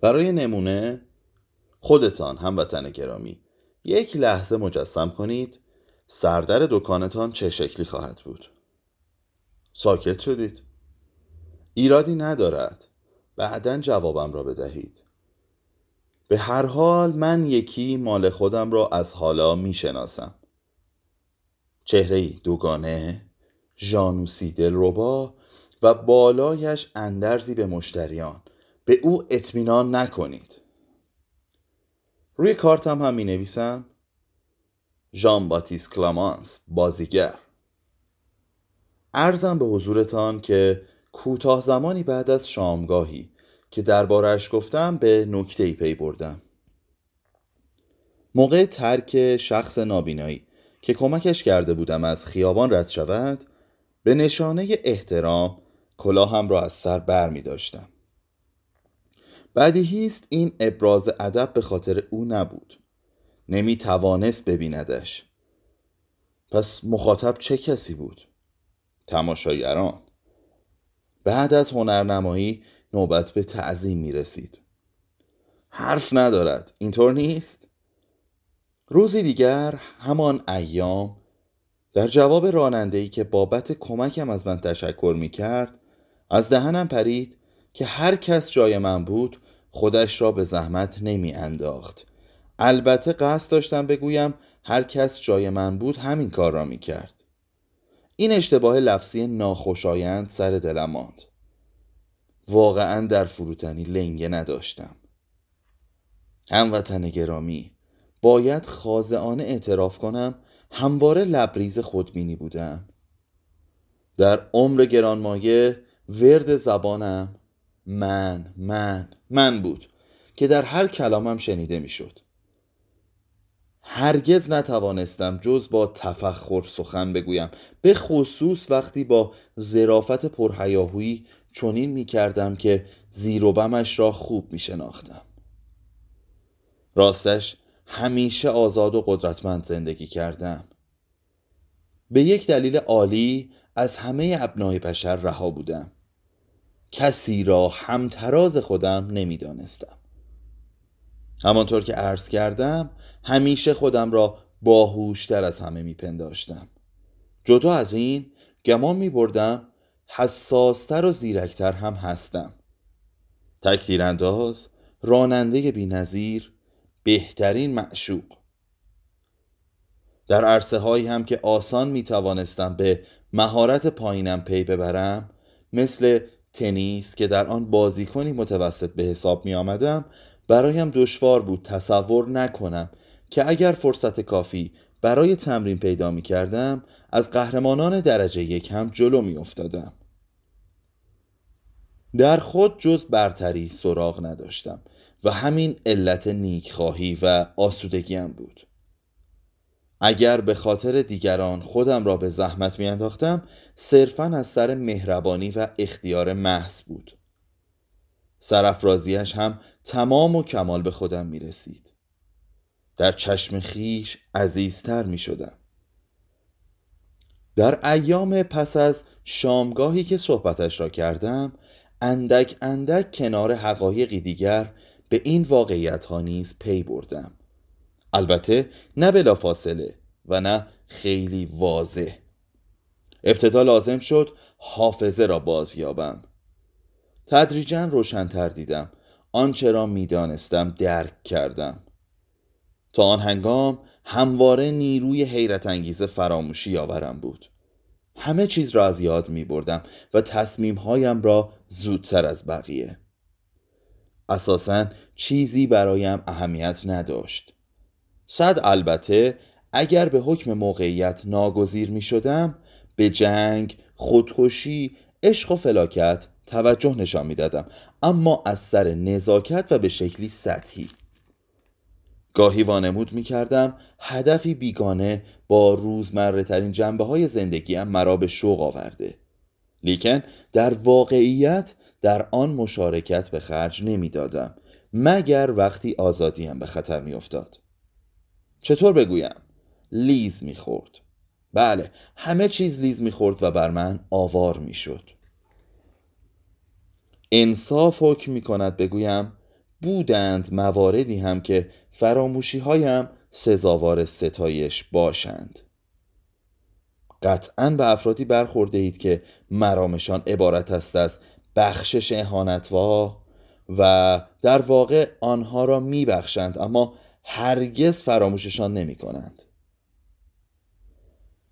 برای نمونه خودتان هموطن گرامی یک لحظه مجسم کنید سردر دکانتان چه شکلی خواهد بود؟ ساکت شدید. ایرادی ندارد. بعدا جوابم را بدهید. به هر حال من یکی مال خودم را از حالا می شناسم چهره دوگانه ژانوسی دلربا و بالایش اندرزی به مشتریان. به او اطمینان نکنید. روی کارتم هم می نویسم ژان باتیس کلامانس بازیگر. ارزم به حضورتان که کوتاه زمانی بعد از شامگاهی که دربارش گفتم به نکته ای پی بردم. موقع ترک شخص نابینایی که کمکش کرده بودم از خیابان رد شود به نشانه احترام کلاهم را از سر بر می داشتم بدیهی این ابراز ادب به خاطر او نبود. نمی توانست ببیندش. پس مخاطب چه کسی بود؟ تماشاگران. بعد از هنرنمایی نوبت به تعظیم می رسید حرف ندارد. اینطور نیست؟ روزی دیگر همان ایام در جواب رانندهی که بابت کمکم از من تشکر می کرد از دهنم پرید که هر کس جای من بود خودش را به زحمت نمی انداخت البته قصد داشتم بگویم هر کس جای من بود همین کار را می کرد این اشتباه لفظی ناخوشایند سر دلم ماند. واقعا در فروتنی لنگه نداشتم. هموطن گرامی باید خاضعانه اعتراف کنم همواره لبریز خودبینی بودم. در عمر گرانمایه ورد زبانم من من من بود که در هر کلامم شنیده می‌شد. هرگز نتوانستم جز با تفخر سخن بگویم به خصوص وقتی با زرافت پرهیاهویی چنین می کردم که زیر و بمش را خوب می شناختم راستش همیشه آزاد و قدرتمند زندگی کردم. به یک دلیل عالی از همه ابنای بشر رها بودم. کسی را همتراز خودم نمی‌دانستم. همانطور که عرض کردم همیشه خودم را باهوشتر از همه میپنداشتم. جدا از این گمان می بردم حساستر و زیرکتر هم هستم. تکتیرانداز راننده بینظیر بهترین معشوق. در عرصه هایی هم که آسان می توانستم به مهارت پایینم پی ببرم مثل تنیس که در آن بازیکنی متوسط به حساب می آمدم برایم دشوار بود تصور نکنم که اگر فرصت کافی برای تمرین پیدا می کردم از قهرمانان درجه یک هم جلو می افتادم. در خود جز برتری سراغ نداشتم و همین علت نیکخواهی و آسودگیم بود اگر به خاطر دیگران خودم را به زحمت میانداختم صرفا از سر مهربانی و اختیار محض بود. سرافرازیش هم تمام و کمال به خودم می رسید در چشم خیش عزیزتر می شدم در ایام پس از شامگاهی که صحبتش را کردم اندک اندک کنار حقایقی دیگر به این واقعیت ها نیز پی بردم. البته نه بلا فاصله و نه خیلی واضح. ابتدا لازم شد حافظه را بازیابم. تدریجا روشنتر دیدم. آنچه را می‌دانستم درک کردم. تا آن هنگام همواره نیروی حیرت انگیز فراموشی آورم بود. همه چیز را از یاد می بردم و تصمیم هایم را زودتر از بقیه. اساسا چیزی برایم اهمیت نداشت. صد البته اگر به حکم موقعیت ناگزیر می شدم به جنگ، خودکشی، عشق و فلاکت توجه نشان می دادم اما از سر نزاکت و به شکلی سطحی. گاهی وانمود می کردم هدفی بیگانه با روزمره ترین جنبه های زندگیم مرا به شوق آورده. لیکن در واقعیت در آن مشارکت به خرج نمی‌دادم مگر وقتی آزادیم به خطر می افتاد. چطور بگویم؟ لیز می‌خورد. بله همه چیز لیز می‌خورد و بر من آوار می‌شد. انصاف حکم می کند بگویم بودند مواردی هم که فراموشی هایم سزاوار ستایش باشند. قطعا به افرادی برخورده اید که مرامشان عبارت است از بخشش اهانتوا و در واقع آنها را میبخشند اما هرگز فراموششان نمی کنند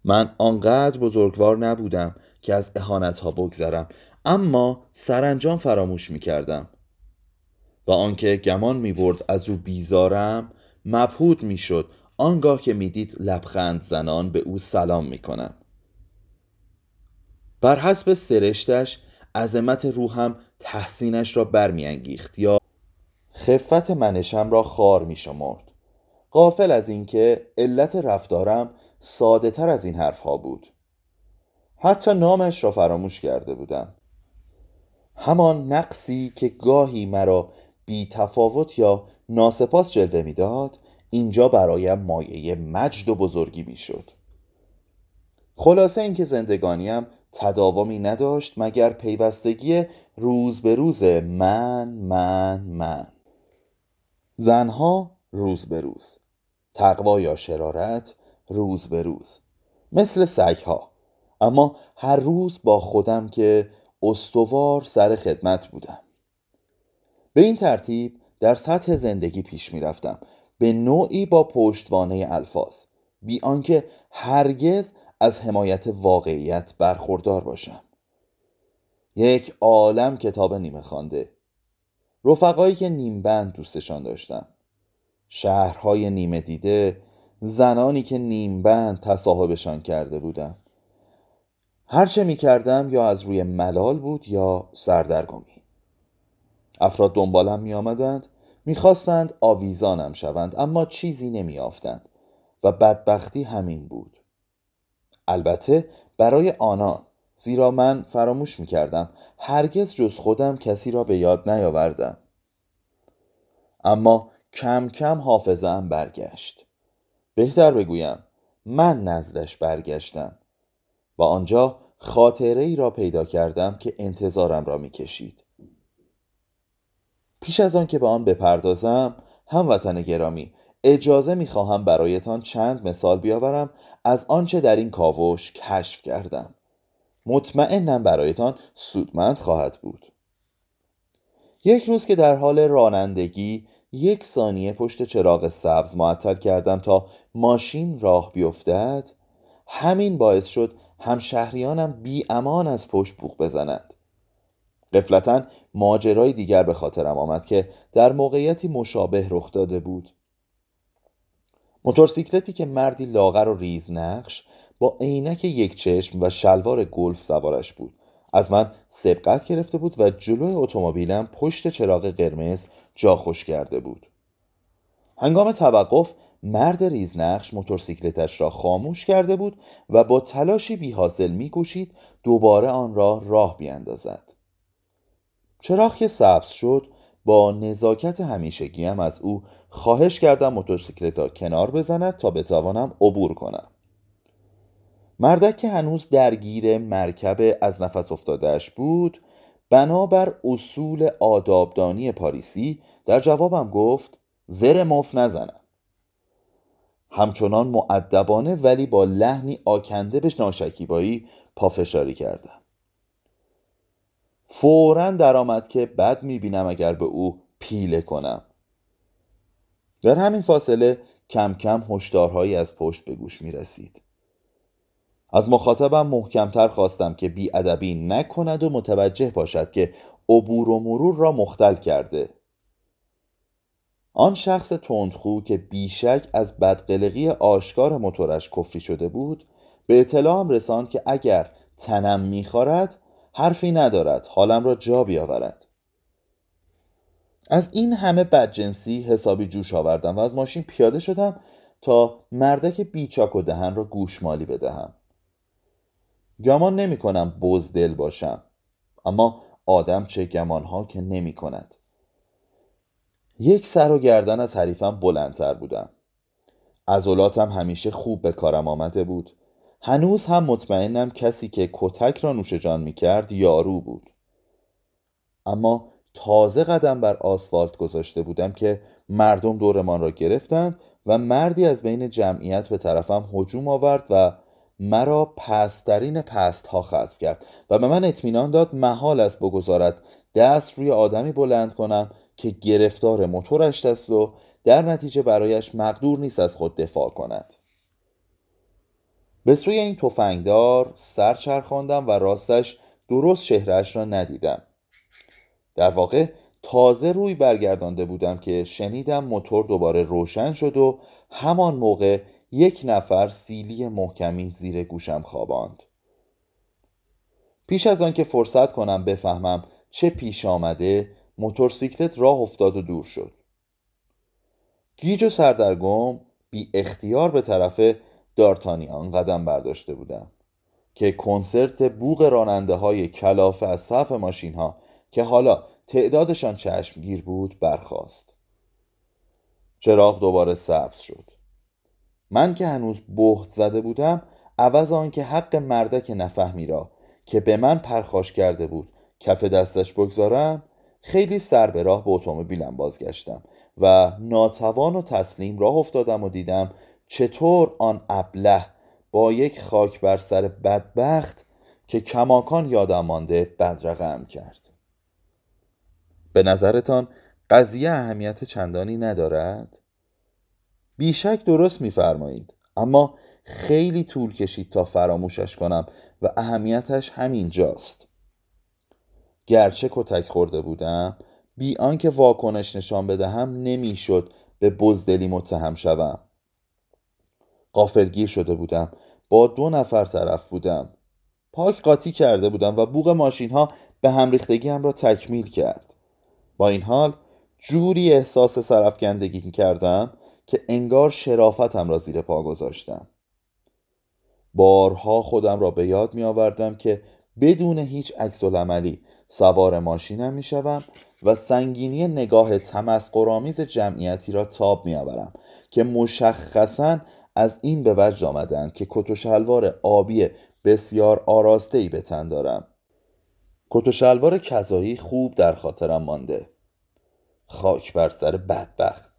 من آنقدر بزرگوار نبودم که از اهانت ها بگذرم اما سرانجام فراموش می کردم و آنکه گمان می برد از او بیزارم مبهود می شد آنگاه که می‌دید لبخند زنان به او سلام می کنم بر حسب سرشتش عظمت روحم تحسینش را برمیانگیخت. یا خفت منشم را خار می شمرد. قافل از اینکه علت رفتارم ساده تر از این حرفها بود. حتی نامش را فراموش کرده بودم. همان نقصی که گاهی مرا بی تفاوت یا ناسپاس جلوه می‌داد اینجا برایم مایه مجد و بزرگی می‌شد خلاصه اینکه زندگانیم تداومی نداشت مگر پیوستگی روز به روز من من من. زنها روز به روز تقوا یا شرارت روز به روز مثل سگها. اما هر روز با خودم که استوار سر خدمت بودم. به این ترتیب در سطح زندگی پیش می رفتم. به نوعی با پشتوانه الفاظ. بی آنکه هرگز از حمایت واقعیت برخوردار باشم. یک عالم کتاب نیمه خوانده. رفقایی که نیمبند دوستشان داشتم شهرهای نیمه دیده زنانی که نیمبند تصاحبشان کرده بودم هرچه می کردم یا از روی ملال بود یا سردرگمی. افراد دنبالم می آمدند می‌خواستند آویزانم شوند اما چیزی نمیافتند و بدبختی همین بود. البته برای آنان زیرا من فراموش می‌کردم هرگز جز خودم کسی را به یاد نیاوردم. اما کم کم حافظم برگشت. بهتر بگویم من نزدش برگشتم و آنجا خاطره ای را پیدا کردم که انتظارم را می‌کشید. پیش از آن که به آن بپردازم هموطن گرامی اجازه می‌خواهم برایتان چند مثال بیاورم از آنچه در این کاوش کشف کردم. مطمئنم برایتان سودمند خواهد بود. یک روز که در حال رانندگی یک ثانیه پشت چراغ سبز معطل کردم تا ماشین راه بیفتد همین باعث شد همشهریانم بی امان از پشت بوخ بزنند قفلتا ماجرای دیگر به خاطرم آمد که در موقعیتی مشابه رخ داده بود. موتورسیکلتی که مردی لاغر و ریز نقش با عینک یک چشم و شلوار گلف سوارش بود. از من سبقت گرفته بود و جلوی اتومبیلم پشت چراغ قرمز جا خوش کرده بود. هنگام توقف مرد ریزنقش موتورسیکلتش را خاموش کرده بود و با تلاشی بی حاصل می دوباره آن را راه بیاندازد. چراغ که سبز شد با نزاکت همیشگیم از او خواهش کردم موتورسیکلت را کنار بزند تا بتوانم عبور کنم. مردک که هنوز درگیر مرکب از نفس افتادهش بود. بنابر اصول آدابدانی پاریسی در جوابم گفت زر مف نزنم. همچنان معدبانه ولی با لحنی آکنده به ناشکیبایی پافشاری کردم. فورا درآمد که بد می‌بینم اگر به او پیله کنم. در همین فاصله کم کم هشدارهایی از پشت به گوش می رسید از مخاطبم محکمتر خواستم که بیادبی نکند و متوجه باشد که عبور و مرور را مختل کرده. آن شخص تندخو که بیشک از بدقلقی آشکار موتورش کفری شده بود به اطلاعم رساند که اگر تنم می‌خورد حرفی ندارد حالم را جا بیاورد. از این همه بدجنسی حسابی جوش آوردم و از ماشین پیاده شدم تا مردک بیچاک و دهن را گوشمالی بدهم. گمان نمی کنم بزدل باشم. اما آدم چه گمانها که نمی کند. یک سر و گردن از حریفم بلندتر بودم. عضلاتم همیشه خوب به کارم آمده بود. هنوز هم مطمئنم کسی که کتک را نوش جان می کرد یارو بود. اما تازه قدم بر آسفالت گذاشته بودم که مردم دورمان را گرفتند و مردی از بین جمعیت به طرفم هجوم آورد و مرا پسترین پست ها ختم کرد و به من اطمینان داد محال است بگذارد دست روی آدمی بلند کنم که گرفتار موتورش است و در نتیجه برایش مقدور نیست از خود دفاع کند. به سوی این تفنگدار سر چرخاندم و راستش درست شهرش را ندیدم. در واقع تازه روی برگردانده بودم که شنیدم موتور دوباره روشن شد و همان موقع یک نفر سیلی محکمی زیر گوشم خواباند. پیش از آنکه فرصت کنم بفهمم چه پیش آمده موتورسیکلت راه افتاد و دور شد. گیج و سردرگم بی اختیار به طرف دارتانیان قدم برداشته بودم که کنسرت بوغ راننده های کلافه از صف ماشین ها که حالا تعدادشان چشمگیر بود برخاست. چراغ دوباره سبز شد. من که هنوز بهت زده بودم عوض آنکه حق مردک نفهمی را که به من پرخاش کرده بود کف دستش بگذارم خیلی سر به راه به اتومبیلم بازگشتم و ناتوان و تسلیم راه افتادم و دیدم چطور آن ابله با یک خاک بر سر بدبخت که کماکان یادم مانده بدرقم کرد به نظرتان قضیه اهمیت چندانی ندارد؟ بیشک درست میفرمایید. اما خیلی طول کشید تا فراموشش کنم و اهمیتش همین جاست. گرچه کتک خورده بودم بی آنکه واکنش نشان بدهم نمی‌شد به بزدلی متهم شوم. قافلگیر شده بودم. با دو نفر طرف بودم. پاک قاطی کرده بودم و بوغ ماشین ها به هم ریختگی هم را تکمیل کرد. با این حال جوری احساس سرفکندگی کردم که انگار شرافتم را زیر پا گذاشتم. بارها خودم را به یاد می آوردم که بدون هیچ عکس عملی سوار ماشینم می شوم و سنگینی نگاه تمسخرآمیز جمعیتی را تاب می آورم که مشخصا از این به وجد آمدند که کت و شلوار آبی بسیار آراسته ای به تن دارم. کت و شلوار کذایی خوب در خاطرم مانده. خاک بر سر بدبخت.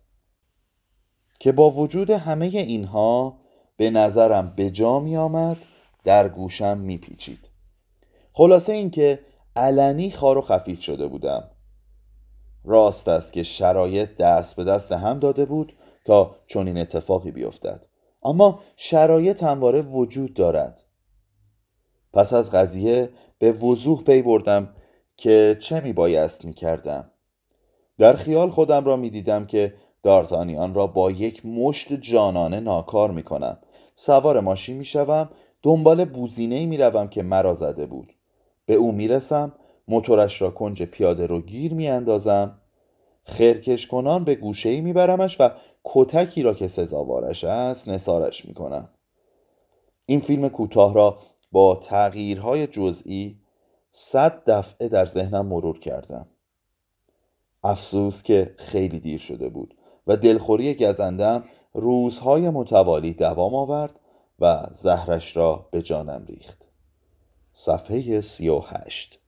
که با وجود همه اینها به نظرم به جا می آمد در گوشم می پیچید خلاصه اینکه علنی خار و خفیف شده بودم. راست است که شرایط دست به دست هم داده بود تا چنین اتفاقی بیفتد. اما شرایط همواره وجود دارد. پس از قضیه به وضوح پی بردم که چه می بایست می کردم در خیال خودم را می دیدم که دارتانیان را با یک مشت جانانه ناکار می کنم سوار ماشین می شوم دنبال بوزینه می روم که مرا زده بود. به او می رسم موتورش را کنج پیاده رو گیر می اندازم خرکش کنان به گوشه ای می برمش و کتکی را که سزاوارش است نسارش می کنم این فیلم کوتاه را با تغییرهای جزئی صد دفعه در ذهنم مرور کردم. افسوس که خیلی دیر شده بود. و دلخوری گزندم روزهای متوالی دوام آورد و زهرش را به جانم ریخت صفحه سی و هشت.